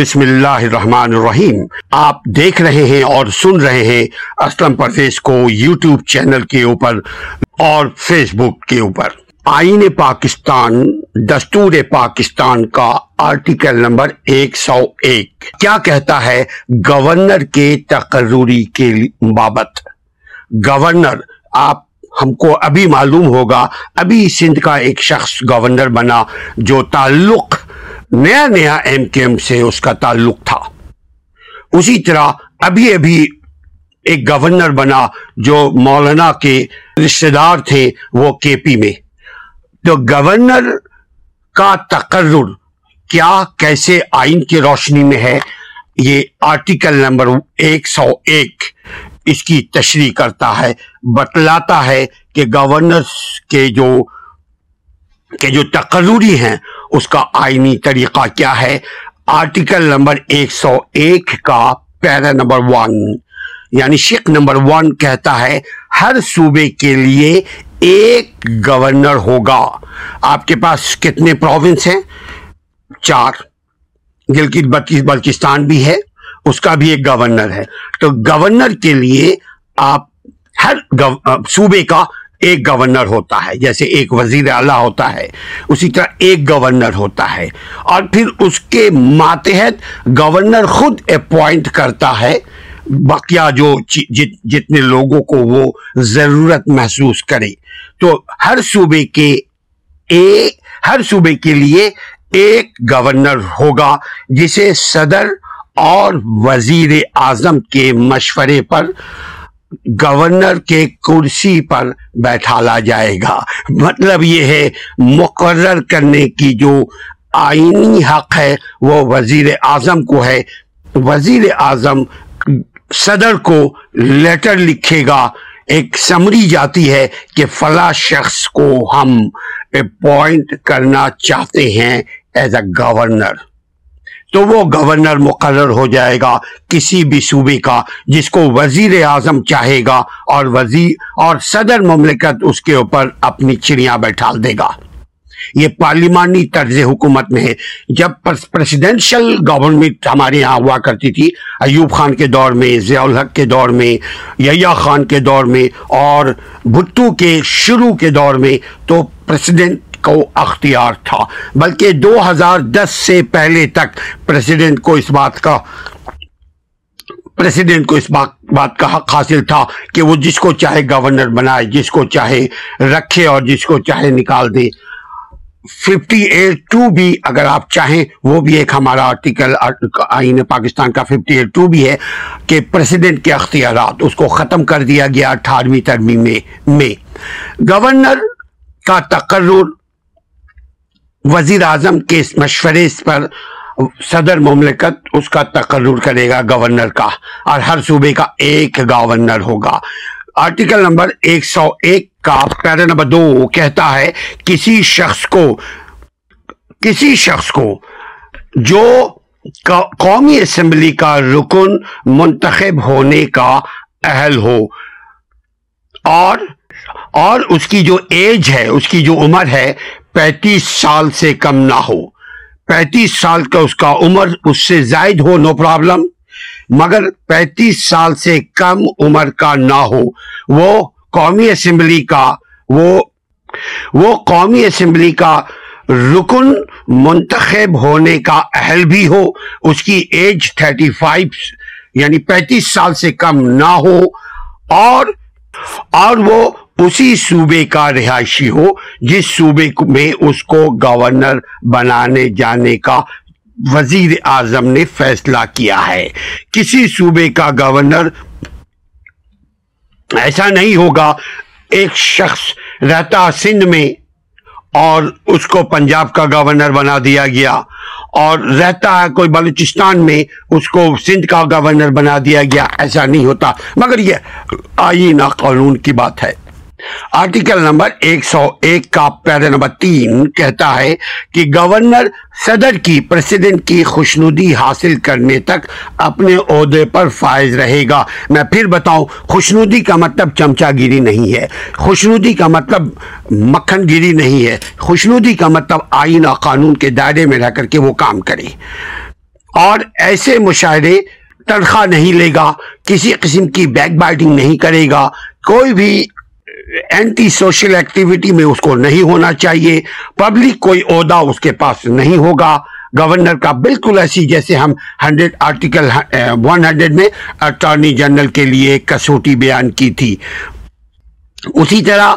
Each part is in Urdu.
بسم اللہ الرحمن الرحیم۔ آپ دیکھ رہے ہیں اور سن رہے ہیں اسلم پرویز کو یوٹیوب چینل کے اوپر اور فیس بک کے اوپر۔ آئین پاکستان، دستور پاکستان کا آرٹیکل نمبر ایک سو ایک۔ کیا کہتا ہے گورنر کے تقرری کے بابت؟ گورنر، آپ، ہم کو ابھی معلوم ہوگا، ابھی سندھ کا ایک شخص گورنر بنا جو تعلق نیا نیا ایم کے ایم سے اس کا تعلق تھا۔ اسی طرح ابھی ابھی ایک گورنر بنا جو مولانا کے رشتے دار تھے وہ کے پی میں۔ تو گورنر کا تقرر کیا کیسے آئین کی روشنی میں ہے، یہ آرٹیکل نمبر ایک سو ایک اس کی تشریح کرتا ہے، بتلاتا ہے کہ گورنر کے جو کہ جو تقرری ہیں اس کا آئینی طریقہ کیا ہے؟ آرٹیکل نمبر ایک سو ایک کا پیرا نمبر ون یعنی شک نمبر ون کہتا ہے، ہر صوبے کے لیے ایک گورنر ہوگا۔ آپ کے پاس کتنے پروونس ہیں؟ چار۔ گلگت بلچستان بھی ہے، اس کا بھی ایک گورنر ہے۔ تو گورنر کے لیے آپ ہر صوبے کا ایک گورنر ہوتا ہے، جیسے ایک وزیر اعلیٰ ہوتا ہے، اسی طرح ایک گورنر ہوتا ہے۔ اور پھر اس کے ماتحت گورنر خود اپوائنٹ کرتا ہے۔ بقیہ جو جتنے لوگوں کو وہ ضرورت محسوس کرے۔ تو ہر صوبے کے ایک ہر صوبے کے لیے ایک گورنر ہوگا، جسے صدر اور وزیر اعظم کے مشورے پر گورنر کے کرسی پر بیٹھالا جائے گا۔ مطلب یہ ہے، مقرر کرنے کی جو آئینی حق ہے، وہ وزیر اعظم کو ہے۔ وزیر اعظم صدر کو لیٹر لکھے گا۔ ایک سمری جاتی ہے کہ فلاں شخص کو ہم اپوائنٹ کرنا چاہتے ہیں ایز اے گورنر تو وہ گورنر مقرر ہو جائے گا کسی بھی صوبے کا جس کو وزیر اعظم چاہے گا اور وزیر اور صدر مملکت اس کے اوپر اپنی چڑیاں بیٹھال دے گا۔ یہ پارلیمانی طرز حکومت میں ہے۔ جب پریسیڈنشل گورنمنٹ ہمارے یہاں ہوا کرتی تھی، ایوب خان کے دور میں، ضیاء الحق کے دور میں یا خان کے دور میں اور بھٹو کے شروع کے دور میں، تو پریسیڈنٹ کو اختیار تھا، بلکہ دو ہزار دس سے پہلے تک پریسیڈنٹ کو اس بات کا پریسیڈنٹ کو اس بات کا حق حاصل تھا کہ وہ جس کو چاہے گورنر بنائے، جس کو چاہے رکھے اور جس کو چاہے نکال دے۔ ففٹی ایٹ ٹو بھی اگر آپ چاہیں، وہ بھی ایک ہمارا آرٹیکل آئین پاکستان کا ففٹی ایٹ ٹو بھی ہے کہ پریسیڈنٹ کے اختیارات، اس کو ختم کر دیا گیا اٹھارہویں ترمی میں گورنر کا تقرر وزیر اعظم کے مشورے پر صدر مملکت اس کا تقرر کرے گا گورنر کا اور ہر صوبے کا ایک گورنر ہوگا۔ آرٹیکل نمبر ایک سو ایک کا پیرا نمبر دو کہتا ہے، کسی شخص کو، کسی شخص کو جو قومی اسمبلی کا رکن منتخب ہونے کا اہل ہو اور اور اس کی جو ایج ہے، اس کی جو عمر ہے پینتیس سال سے کم نہ ہو۔ پینتیس سال کا اس کا عمر اس سے زائد ہو نو پرابلم مگر پینتیس سال سے کم عمر کا نہ ہو۔ وہ قومی اسمبلی کا، وہ وہ قومی اسمبلی کا رکن منتخب ہونے کا اہل بھی ہو۔ اس کی ایج تھرٹی فائیو یعنی پینتیس سال سے کم نہ ہو۔ اور اور وہ اسی صوبے کا رہائشی ہو، جس صوبے میں اس کو گورنر بنانے جانے کا وزیر اعظم نے فیصلہ کیا ہے۔ کسی صوبے کا گورنر ایسا نہیں ہوگا، ایک شخص رہتا سندھ میں اور اس کو پنجاب کا گورنر بنا دیا گیا اور رہتا ہے کوئی بلوچستان میں اس کو سندھ کا گورنر بنا دیا گیا، ایسا نہیں ہوتا۔ مگر یہ آئینہ قانون کی بات ہے۔ آرٹیکل نمبر ایک سو ایک کا پیرا نمبر تین کہتا ہے کہ گورنر صدر کی پریسیڈنٹ کی خوشنودی حاصل کرنے تک اپنے عہدے پر فائز رہے گا۔ میں پھر بتاؤں، خوشنودی کا مطلب چمچا گیری نہیں ہے۔ خوشنودی کا مطلب مکھن گیری نہیں ہے۔ خوشنودی کا مطلب آئین اور قانون کے دائرے میں رہ کر کے وہ کام کرے۔ اور ایسے مشاہدے تنخواہ نہیں لے گا، کسی قسم کی بیک بائٹنگ نہیں کرے گا۔ کوئی بھی اینٹی سوشل ایکٹیویٹی میں اس کو نہیں ہونا چاہیے۔ پبلک کوئی عہدہ اس کے پاس نہیں ہوگا۔ گورنر کا بالکل ایسی جیسے ہم ہنڈریڈ آرٹیکل ون ہنڈریڈ میں اٹارنی جنرل کے لیے کسوٹی بیان کی تھی۔ اسی طرح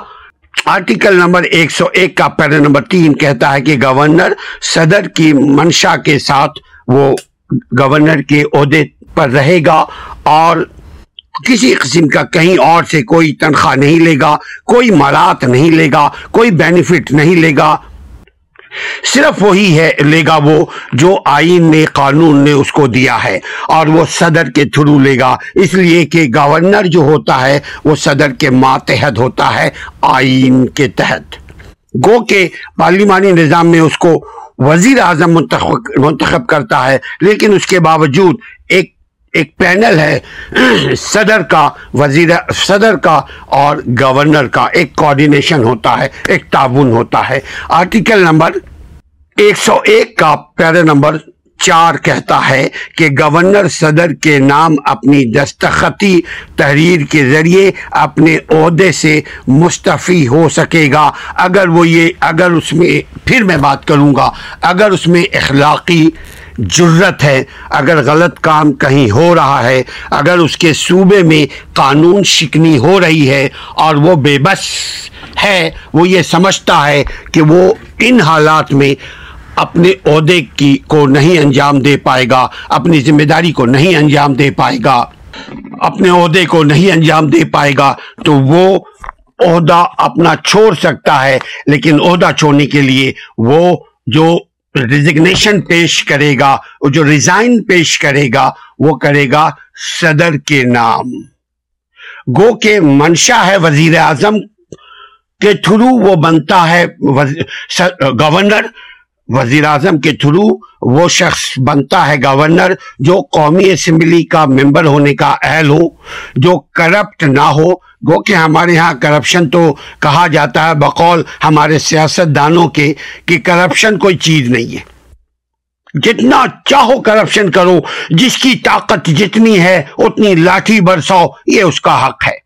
آرٹیکل نمبر ایک سو ایک کا پیرا نمبر تین کہتا ہے کہ گورنر صدر کی منشا کے ساتھ وہ گورنر کے عہدے پر رہے گا اور کسی قسم کا کہیں اور سے کوئی تنخواہ نہیں لے گا، کوئی مالات نہیں لے گا، کوئی بینیفٹ نہیں لے گا۔ صرف وہی ہے، لے گا وہ جو آئین نے، قانون نے اس کو دیا ہے اور وہ صدر کے تھرو لے گا۔ اس لیے کہ گورنر جو ہوتا ہے، وہ صدر کے ماتحت ہوتا ہے آئین کے تحت۔ گو کے پارلیمانی نظام میں اس کو وزیر اعظم منتخب کرتا ہے، لیکن اس کے باوجود ایک پینل ہے، صدر کا وزیر، صدر کا اور گورنر کا ایک کوارڈینیشن ہوتا ہے، ایک تعاون ہوتا ہے۔ آرٹیکل نمبر ایک سو ایک کا پیرا نمبر چار کہتا ہے کہ گورنر، صدر کے نام اپنی دستخطی تحریر کے ذریعے اپنے عہدے سے مستفی ہو سکے گا۔ اگر وہ یہ، اگر اس میں، پھر میں بات کروں گا، اگر اس میں اخلاقی جرت ہے۔ اگر غلط کام کہیں ہو رہا ہے، اگر اس کے صوبے میں قانون شکنی ہو رہی ہے اور وہ بے بس ہے، وہ یہ سمجھتا ہے کہ وہ ان حالات میں اپنے عہدے کی کو نہیں انجام دے پائے گا، اپنی ذمہ داری کو نہیں انجام دے پائے گا، اپنے عہدے کو نہیں انجام دے پائے گا، تو وہ عہدہ اپنا چھوڑ سکتا ہے۔ لیکن عہدہ چھوڑنے کے لیے وہ جو ریزگنیشن پیش کرے گا، وہ جو ریزائن پیش کرے گا، وہ کرے گا صدر کے نام۔ گو کے منشا ہے وزیر اعظم کے تھرو وہ بنتا ہے گورنر وزیر اعظم کے تھرو وہ شخص بنتا ہے گورنر جو قومی اسمبلی کا ممبر ہونے کا اہل ہو، جو کرپٹ نہ ہو۔ گو کہ ہمارے ہاں کرپشن تو کہا جاتا ہے بقول ہمارے سیاست دانوں کے کہ کرپشن کوئی چیز نہیں ہے۔ جتنا چاہو کرپشن کرو، جس کی طاقت جتنی ہے، اتنی لاٹھی برساؤ، یہ اس کا حق ہے۔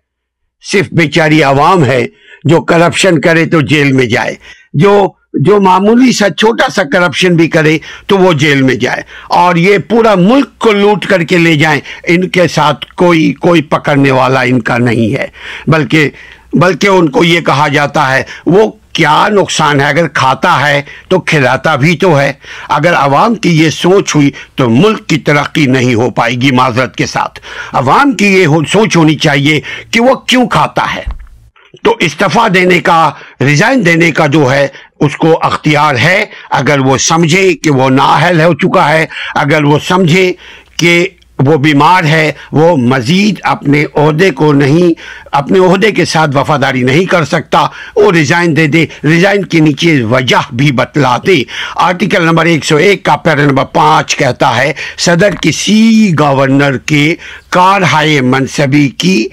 صرف بیچاری عوام ہے جو کرپشن کرے تو جیل میں جائے۔ جو جو معمولی سا چھوٹا سا کرپشن بھی کرے تو وہ جیل میں جائے اور یہ پورا ملک کو لوٹ کر کے لے جائیں، ان کے ساتھ کوئی کوئی پکڑنے والا ان کا نہیں ہے۔ بلکہ بلکہ ان کو یہ کہا جاتا ہے، وہ کیا نقصان ہے؟ اگر کھاتا ہے تو کھلاتا بھی تو ہے۔ اگر عوام کی یہ سوچ ہوئی تو ملک کی ترقی نہیں ہو پائے گی معذرت کے ساتھ۔ عوام کی یہ سوچ ہونی چاہیے کہ وہ کیوں کھاتا ہے۔ تو استفا دینے کا ریزائن دینے کا جو ہے اس کو اختیار ہے اگر وہ سمجھے کہ وہ نااہل ہو چکا ہے، اگر وہ سمجھے کہ وہ بیمار ہے، وہ مزید اپنے عہدے کو نہیں، اپنے عہدے کے ساتھ وفاداری نہیں کر سکتا، وہ ریزائن دے دے ریزائن کے نیچے وجہ بھی بتلا دے۔ آرٹیکل نمبر ایک سو ایک کا پیر نمبر پانچ کہتا ہے، صدر کسی گورنر کے کارہائے منصبی کی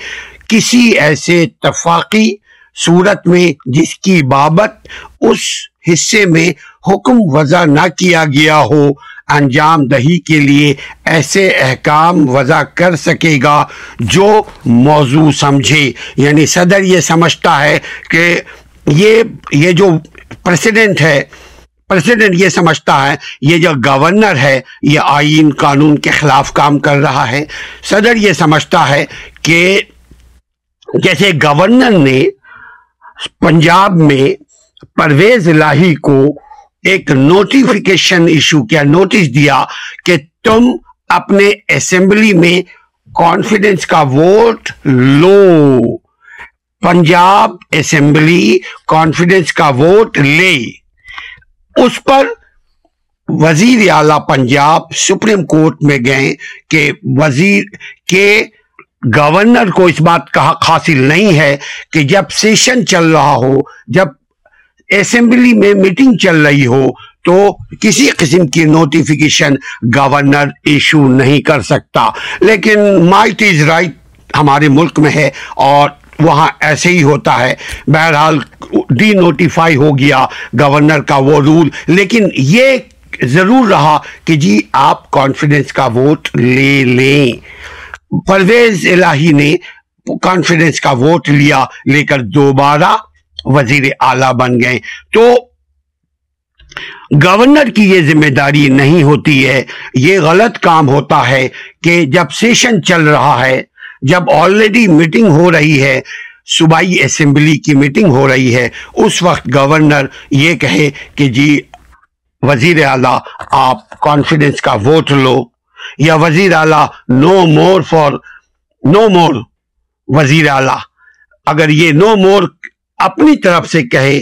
کسی ایسے اتفاقی صورت میں جس کی بابت اس حصے میں حکم وضع نہ کیا گیا ہو، انجام دہی کے لیے ایسے احکام وضع کر سکے گا جو موضوع سمجھے۔ یعنی صدر یہ سمجھتا ہے کہ یہ یہ جو پریسیڈنٹ ہے پریسیڈنٹ یہ سمجھتا ہے، یہ جو گورنر ہے، یہ آئین قانون کے خلاف کام کر رہا ہے۔ صدر یہ سمجھتا ہے کہ جیسے گورنر نے پنجاب میں پرویز الہی کو ایک نوٹیفیکیشن ایشو کیا نوٹس دیا کہ تم اپنے اسمبلی میں کانفیڈنس کا ووٹ لو۔ پنجاب اسمبلی کانفیڈنس کا ووٹ لے۔ اس پر وزیر اعلی پنجاب سپریم کورٹ میں گئے کہ وزیر کے گورنر کو اس بات کا حق حاصل نہیں ہے کہ جب سیشن چل رہا ہو، جب اسمبلی میں میٹنگ چل رہی ہو، تو کسی قسم کی نوٹیفیکیشن گورنر ایشو نہیں کر سکتا۔ لیکن مائٹ از رائٹ ہمارے ملک میں ہے اور وہاں ایسے ہی ہوتا ہے۔ بہرحال ڈی نوٹیفائی ہو گیا گورنر کا وہ رول لیکن یہ ضرور رہا کہ جی آپ کانفیڈنس کا ووٹ لے لیں۔ پرویز الہی نے کانفیڈنس کا ووٹ لیا، لے کر دوبارہ وزیر اعلیٰ بن گئے۔ تو گورنر کی یہ ذمہ داری نہیں ہوتی ہے، یہ غلط کام ہوتا ہے کہ جب سیشن چل رہا ہے، جب آلریڈی میٹنگ ہو رہی ہے، صوبائی اسمبلی کی میٹنگ ہو رہی ہے، اس وقت گورنر یہ کہے کہ جی وزیر اعلیٰ، آپ کانفیڈنس کا ووٹ لو۔ یا وزیر اعلیٰ نو مور فار نو مور وزیر اعلیٰ۔ اگر یہ نو مور اپنی طرف سے کہے،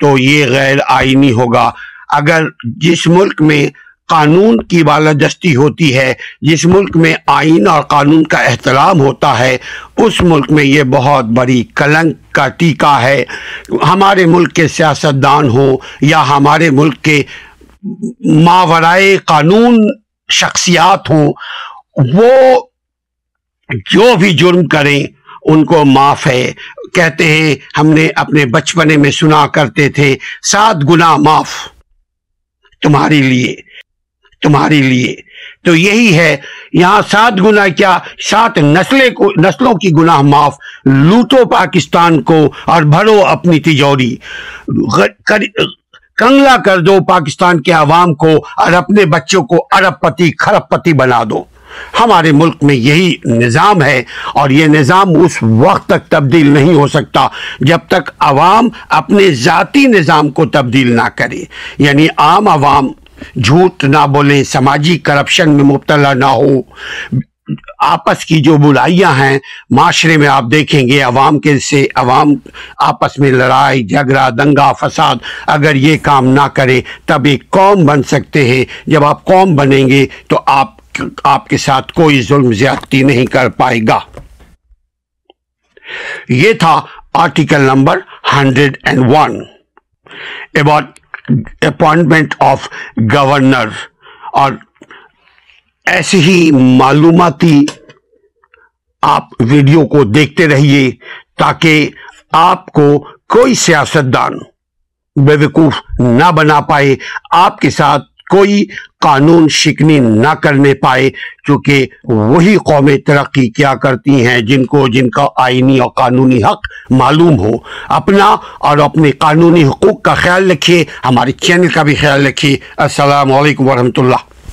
تو یہ غیر آئینی ہوگا۔ اگر جس ملک میں قانون کی بالادستی ہوتی ہے، جس ملک میں آئین اور قانون کا احترام ہوتا ہے، اس ملک میں یہ بہت بڑی کلنک کا ٹیکہ ہے۔ ہمارے ملک کے سیاستدان ہوں یا ہمارے ملک کے ماورائے قانون شخصیات ہوں، وہ جو بھی جرم کریں، ان کو معاف ہے۔ کہتے ہیں، ہم نے اپنے بچپنے میں سنا کرتے تھے، سات گنا معاف۔ تمہاری لیے تمہاری لیے۔ تو یہی ہے، یہاں سات گنا کیا، سات نسلیں کو، نسلوں کی گناہ معاف۔ لوٹو پاکستان کو اور بھرو اپنی تجوری کنگلا کر دو، پاکستان کے عوام کو اور اپنے بچوں کو ارب پتی خرب پتی بنا دو۔ ہمارے ملک میں یہی نظام ہے اور یہ نظام اس وقت تک تبدیل نہیں ہو سکتا جب تک عوام اپنے ذاتی نظام کو تبدیل نہ کرے۔ یعنی عام عوام جھوٹ نہ بولے سماجی کرپشن میں مبتلا نہ ہو۔ آپس کی جو برائیاں ہیں، معاشرے میں آپ دیکھیں گے، عوام کے سے عوام آپس میں لڑائی، جھگڑا، دنگا، فساد، اگر یہ کام نہ کرے تب ایک قوم بن سکتے ہیں۔ جب آپ قوم بنیں گے تو آپ آپ کے ساتھ کوئی ظلم زیادتی نہیں کر پائے گا۔ یہ تھا article number hundred and one. About appointment of governor اور ایسے ہی معلوماتی آپ ویڈیو کو دیکھتے رہیے تاکہ آپ کو کوئی سیاستدان بے وقوف نہ بنا پائے، آپ کے ساتھ کوئی قانون شکنی نہ کرنے پائے، چونکہ وہی قومیں ترقی کیا کرتی ہیں جن کو جن کا آئینی اور قانونی حق معلوم ہو۔ اپنا اور اپنے قانونی حقوق کا خیال رکھیے، ہمارے چینل کا بھی خیال رکھیے۔ السلام علیکم ورحمۃ اللہ۔